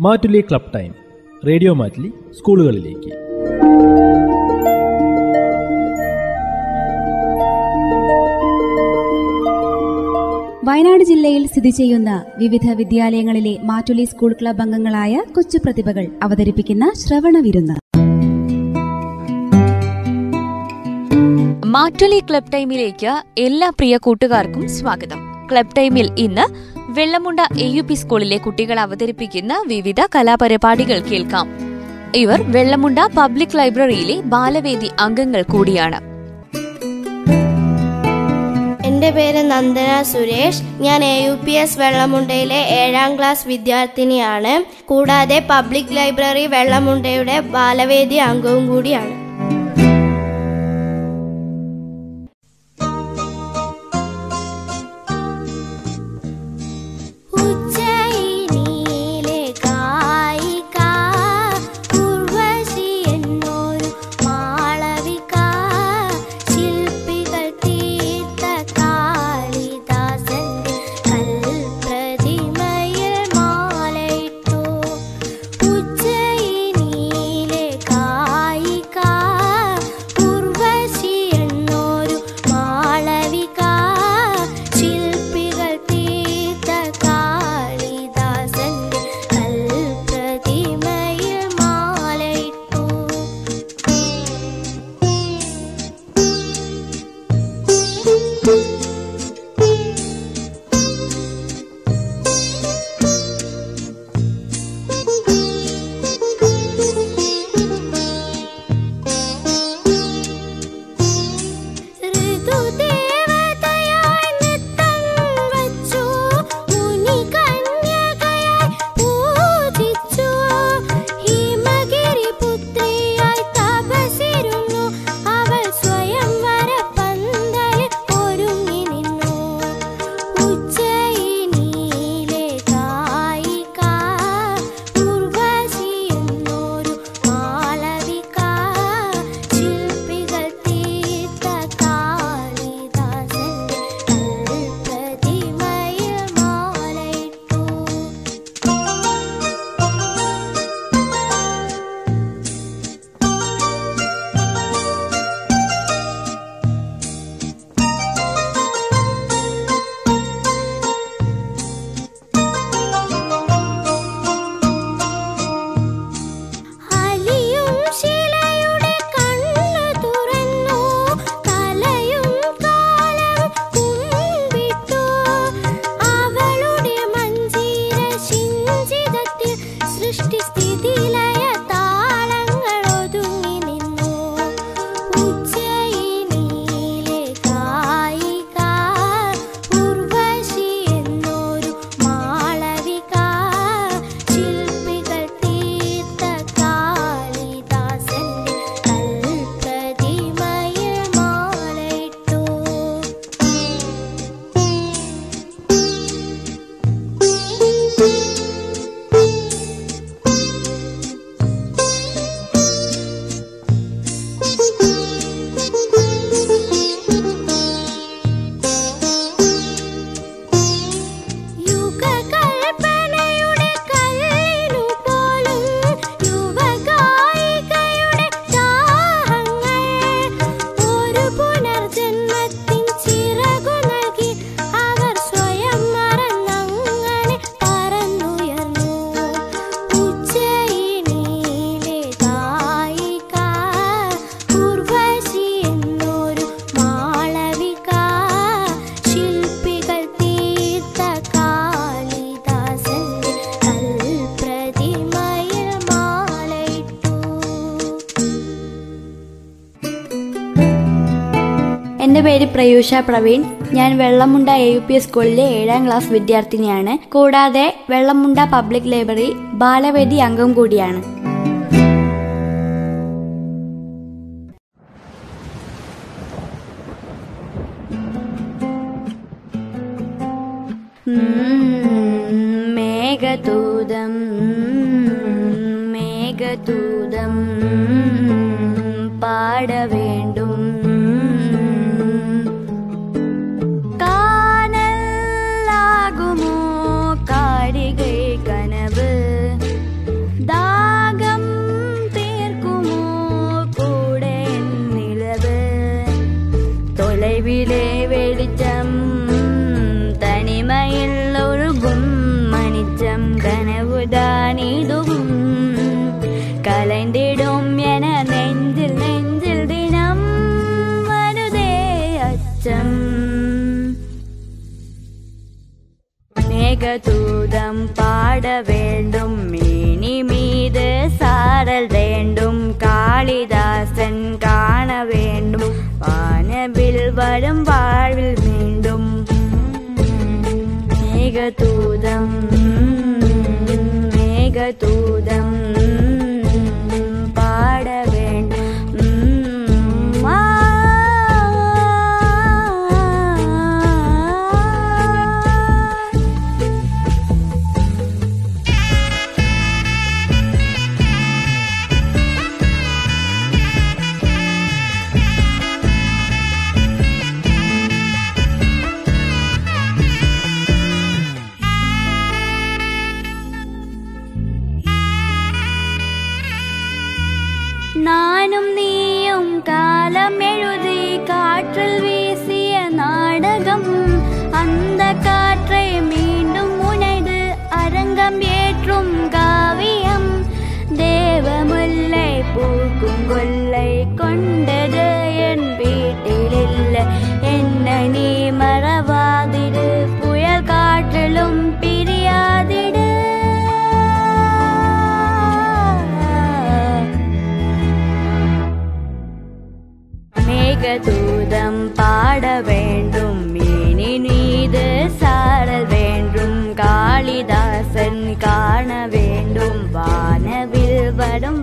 Mattoli club time. Radio Mattoli സ്കൂളുകളിലേക്ക്. വയനാട് ജില്ലയിൽ സ്ഥിതി ചെയ്യുന്ന വിവിധ വിദ്യാലയങ്ങളിലെ മാറ്റുലി സ്കൂൾ ക്ലബ് അംഗങ്ങളായ കൊച്ചു പ്രതിഭകൾ അവതരിപ്പിക്കുന്ന ശ്രവണ വിരുന്ന്. മാറ്റുലി ക്ലബ് ടൈമിലേക്ക് എല്ലാ പ്രിയ കൂട്ടുകാർക്കും സ്വാഗതം. ക്ലബ് ടൈമിൽ ഇന്ന് വെള്ളമുണ്ട എ യു പി സ്കൂളിലെ കുട്ടികൾ അവതരിപ്പിക്കുന്ന വിവിധ കലാപരിപാടികൾ കേൾക്കാം. ഇവർ വെള്ളമുണ്ട പബ്ലിക് ലൈബ്രറിയിലെ ബാലവേദി അംഗങ്ങൾ കൂടിയാണ്. എന്റെ പേര് നന്ദന സുരേഷ്. ഞാൻ എ യു പി എസ് വെള്ളമുണ്ടയിലെ ഏഴാം ക്ലാസ് വിദ്യാർത്ഥിനിയാണ്. കൂടാതെ പബ്ലിക് ലൈബ്രറി വെള്ളമുണ്ടയുടെ ബാലവേദി അംഗവും കൂടിയാണ്. പ്രയൂഷ പ്രവീൺ ഞാൻ വെള്ളമുണ്ട എ യു പി സ്കൂളിലെ ഏഴാം ക്ലാസ് വിദ്യാർത്ഥിനിയാണ്. കൂടാതെ വെള്ളമുണ്ട പബ്ലിക് ലൈബ്രറി ബാലവേദി അംഗം കൂടിയാണ്. മേഘദൂതം മേഘദൂതം പാട जगतोदम् படம்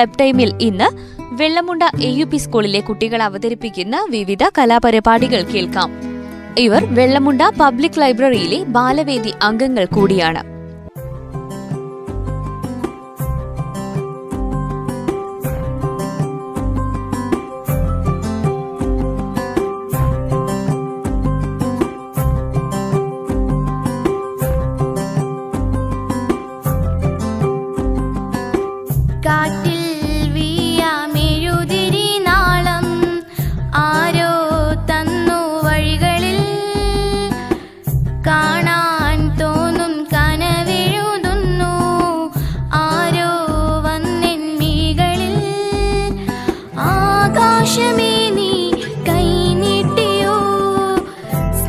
ക്ലബ് ടൈമിൽ ഇന്ന് വെള്ളമുണ്ട എ യു പി സ്കൂളിലെ കുട്ടികൾ അവതരിപ്പിക്കുന്ന വിവിധ കലാപരിപാടികൾ കേൾക്കാം. ഇവർ വെള്ളമുണ്ട പബ്ലിക് ലൈബ്രറിയിലെ ബാലവേദി അംഗങ്ങൾ കൂടിയാണ്. കാട്ടിൽ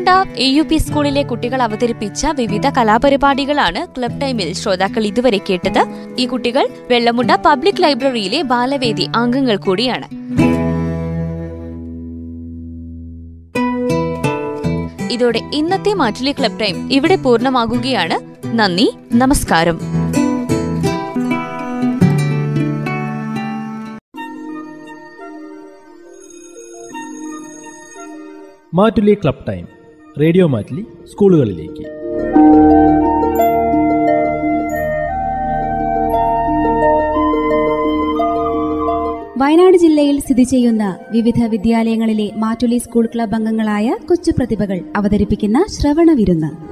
വെള്ളമുണ്ട എ യു പി സ്കൂളിലെ കുട്ടികൾ അവതരിപ്പിച്ച വിവിധ കലാപരിപാടികളാണ് ക്ലബ് ടൈമിൽ ശ്രോതാക്കൾ ഇതുവരെ കേട്ടത്. ഈ കുട്ടികൾ വെള്ളമുണ്ട പബ്ലിക് ലൈബ്രറിയിലെ ബാലവേദി അംഗങ്ങൾ കൂടിയാണ്. ഇതോടെ ഇന്നത്തെ മാറ്റിലെ ക്ലബ് ടൈം ഇവിടെ പൂർണമാകുകയാണ്. നന്ദി നമസ്കാരം. Mattoli club time. Radio Mattoli സ്കൂളുകളിലേക്ക്. വയനാട് ജില്ലയിൽ സ്ഥിതി ചെയ്യുന്ന വിവിധ വിദ്യാലയങ്ങളിലെ മാറ്റുലി സ്കൂൾ ക്ലബ് അംഗങ്ങളായ കൊച്ചു പ്രതിഭകൾ അവതരിപ്പിക്കുന്ന ശ്രവണ വിരുന്ന്.